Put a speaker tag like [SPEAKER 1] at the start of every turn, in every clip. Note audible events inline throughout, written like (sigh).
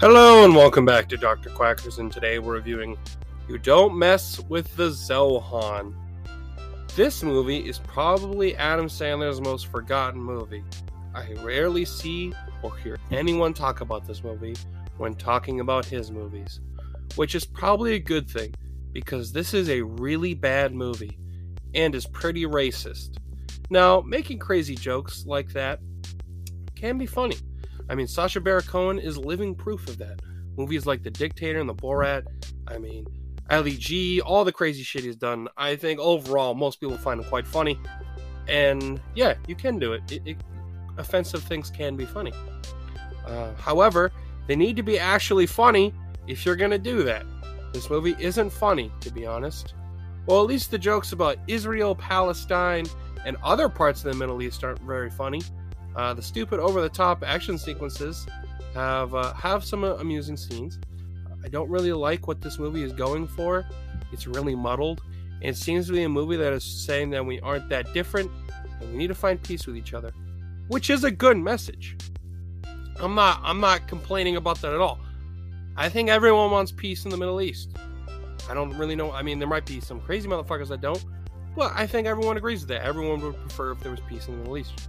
[SPEAKER 1] Hello and welcome back to Dr. Quackers, and today we're reviewing You Don't Mess with the Zohan. This movie is probably Adam Sandler's most forgotten movie. I rarely see or hear anyone talk about this movie when talking about his movies, which is probably a good thing because this is a really bad movie and is pretty racist. Now, making crazy jokes like that can be funny I mean, Sacha Baron Cohen is living proof of that. Movies like The Dictator and The Borat, I mean, Ali G, all the crazy shit he's done. I think overall, most people find him quite funny. And yeah, you can do it. it, it offensive things can be funny. Uh, however, they need to be actually funny if you're going to do that. This movie isn't funny, to be honest. Well, at least the jokes about Israel, Palestine, and other parts of the Middle East aren't very funny. Uh, the stupid, over-the-top action sequences have uh, have some amusing scenes. I don't really like what this movie is going for. It's really muddled. It seems to be a movie that is saying that we aren't that different and we need to find peace with each other, which is a good message. I'm not I'm not complaining about that at all. I think everyone wants peace in the Middle East. I don't really know. I mean, there might be some crazy motherfuckers that don't, but I think everyone agrees with that. Everyone would prefer if there was peace in the Middle East.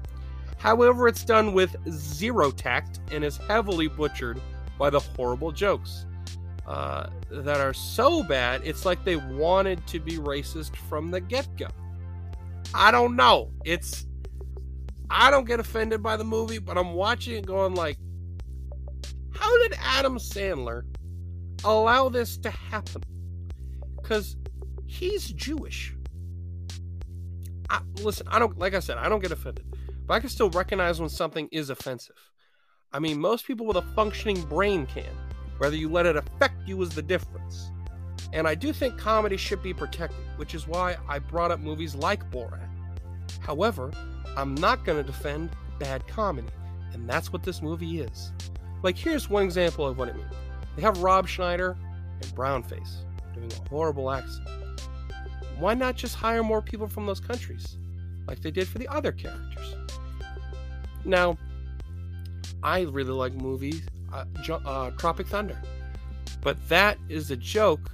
[SPEAKER 1] However, it's done with zero tact and is heavily butchered by the horrible jokes uh, that are so bad, it's like they wanted to be racist from the get go. I don't know. It's. I don't get offended by the movie, but I'm watching it going like, how did Adam Sandler allow this to happen? Because he's Jewish. I, listen, I don't, like I said, I don't get offended but I can still recognize when something is offensive. I mean, most people with a functioning brain can. Whether you let it affect you is the difference. And I do think comedy should be protected, which is why I brought up movies like Borat. However, I'm not going to defend bad comedy, and that's what this movie is. Like, here's one example of what I mean. They have Rob Schneider and Brownface doing a horrible accent. Why not just hire more people from those countries, like they did for the other characters? Now, I really like movies, uh, uh, Tropic Thunder, but that is a joke,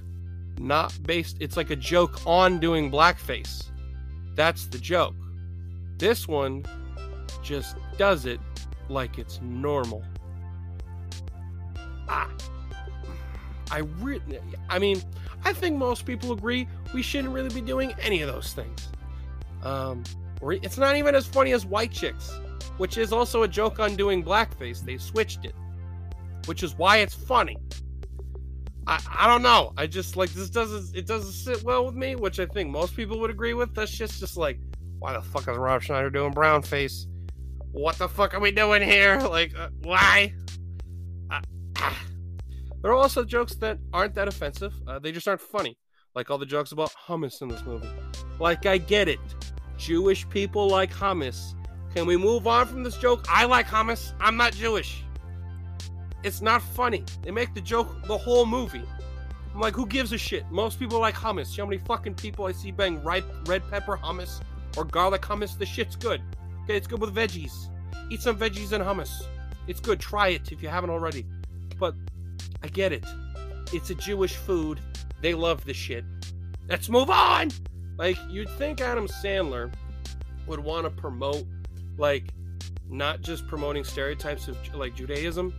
[SPEAKER 1] not based. It's like a joke on doing blackface. That's the joke. This one just does it like it's normal. Ah, I really, I mean, I think most people agree we shouldn't really be doing any of those things. Um, it's not even as funny as White Chicks which is also a joke on doing blackface. They switched it, which is why it's funny. I, I don't know. I just like this doesn't it doesn't sit well with me, which I think most people would agree with. That's just just like why the fuck is Rob Schneider doing brown face? What the fuck are we doing here? (laughs) Like uh, why? Uh, ah. There are also jokes that aren't that offensive. Uh, they just aren't funny. Like all the jokes about hummus in this movie. Like I get it. Jewish people like hummus can we move on from this joke? I like hummus. I'm not Jewish. It's not funny. They make the joke the whole movie. I'm like, who gives a shit? Most people like hummus. See how many fucking people I see bang ripe red pepper hummus or garlic hummus? The shit's good. Okay, it's good with veggies. Eat some veggies and hummus. It's good. Try it if you haven't already. But I get it. It's a Jewish food. They love the shit. Let's move on. Like, you'd think Adam Sandler would want to promote like not just promoting stereotypes of like Judaism,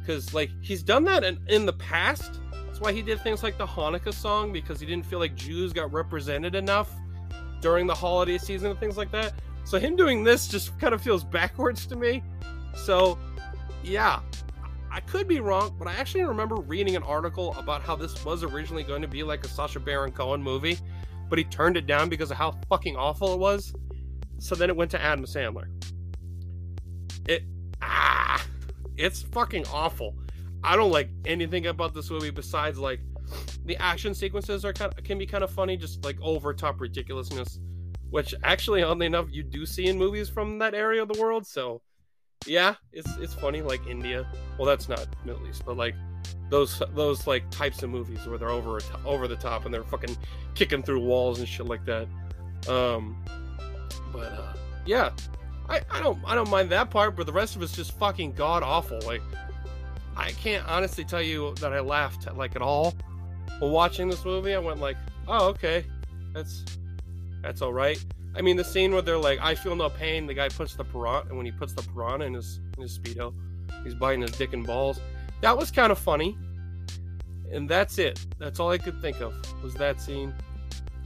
[SPEAKER 1] because like he's done that in, in the past. That's why he did things like the Hanukkah song because he didn't feel like Jews got represented enough during the holiday season and things like that. So him doing this just kind of feels backwards to me. So yeah, I could be wrong, but I actually remember reading an article about how this was originally going to be like a Sacha Baron Cohen movie, but he turned it down because of how fucking awful it was. So then it went to Adam Sandler. It ah, it's fucking awful. I don't like anything about this movie besides like the action sequences are kind of, can be kind of funny, just like over top ridiculousness, which actually, oddly enough, you do see in movies from that area of the world. So yeah, it's it's funny like India. Well, that's not Middle East, but like those those like types of movies where they're over over the top and they're fucking kicking through walls and shit like that. Um, but uh, yeah, I, I don't I don't mind that part, but the rest of it's just fucking god awful. Like I can't honestly tell you that I laughed like at all. While watching this movie, I went like, "Oh, okay, that's that's all right." I mean, the scene where they're like, "I feel no pain." The guy puts the piranha, and when he puts the piranha in his in his speedo, he's biting his dick and balls. That was kind of funny, and that's it. That's all I could think of was that scene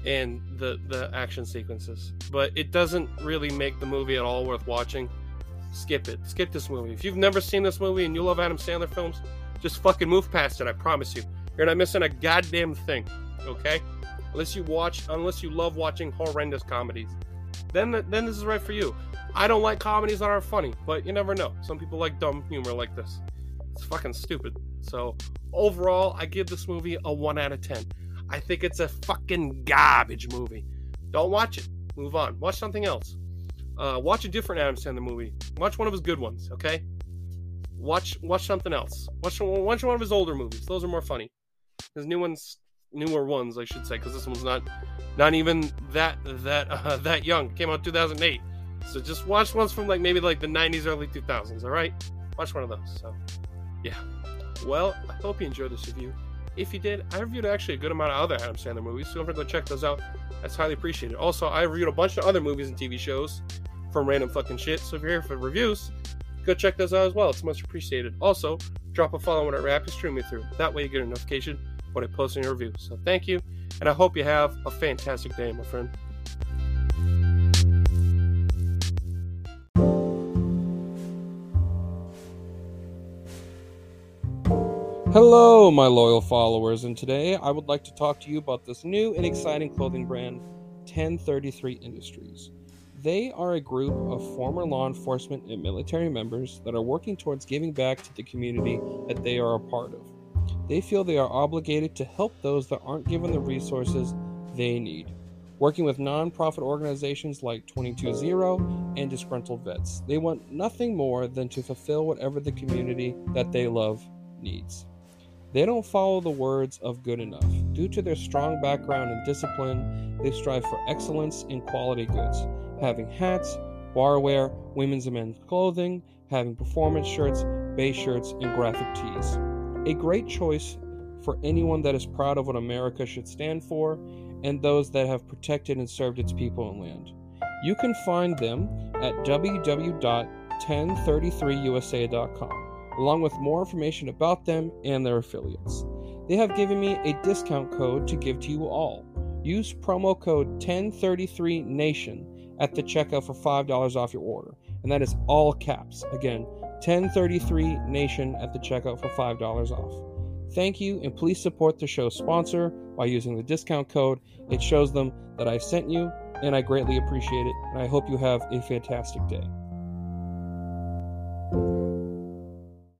[SPEAKER 1] and the the action sequences. But it doesn't really make the movie at all worth watching. Skip it. Skip this movie. If you've never seen this movie and you love Adam Sandler films, just fucking move past it. I promise you. You're not missing a goddamn thing. Okay? Unless you watch, unless you love watching horrendous comedies, then then this is right for you. I don't like comedies that aren't funny, but you never know. Some people like dumb humor like this. It's fucking stupid. So overall, I give this movie a one out of ten. I think it's a fucking garbage movie. Don't watch it. Move on. Watch something else. Uh, watch a different Adam Sandler movie. Watch one of his good ones, okay? Watch watch something else. Watch watch one of his older movies. Those are more funny. His new ones, newer ones, I should say, because this one's not not even that that uh, (laughs) that young. Came out 2008. So just watch ones from like maybe like the 90s, early 2000s. All right, watch one of those. So yeah. Well, I hope you enjoyed this review. If you did, I reviewed actually a good amount of other Adam Sandler movies, so don't forget to check those out. That's highly appreciated. Also, I reviewed a bunch of other movies and TV shows from random fucking shit. So if you're here for reviews, go check those out as well. It's much appreciated. Also, drop a follow on our app and stream me through. That way you get a notification when I post a new review. So thank you, and I hope you have a fantastic day, my friend. Hello, my loyal followers, and today I would like to talk to you about this new and exciting clothing brand, 1033 Industries. They are a group of former law enforcement and military members that are working towards giving back to the community that they are a part of. They feel they are obligated to help those that aren't given the resources they need. Working with nonprofit organizations like 220 and Disgruntled Vets, they want nothing more than to fulfill whatever the community that they love needs. They don't follow the words of good enough. Due to their strong background and discipline, they strive for excellence in quality goods, having hats, barware, women's and men's clothing, having performance shirts, base shirts, and graphic tees. A great choice for anyone that is proud of what America should stand for and those that have protected and served its people and land. You can find them at www.1033usa.com along with more information about them and their affiliates. They have given me a discount code to give to you all. Use promo code 1033NATION at the checkout for $5 off your order. And that is all caps. Again, 1033NATION at the checkout for $5 off. Thank you, and please support the show's sponsor by using the discount code. It shows them that I sent you, and I greatly appreciate it. And I hope you have a fantastic day.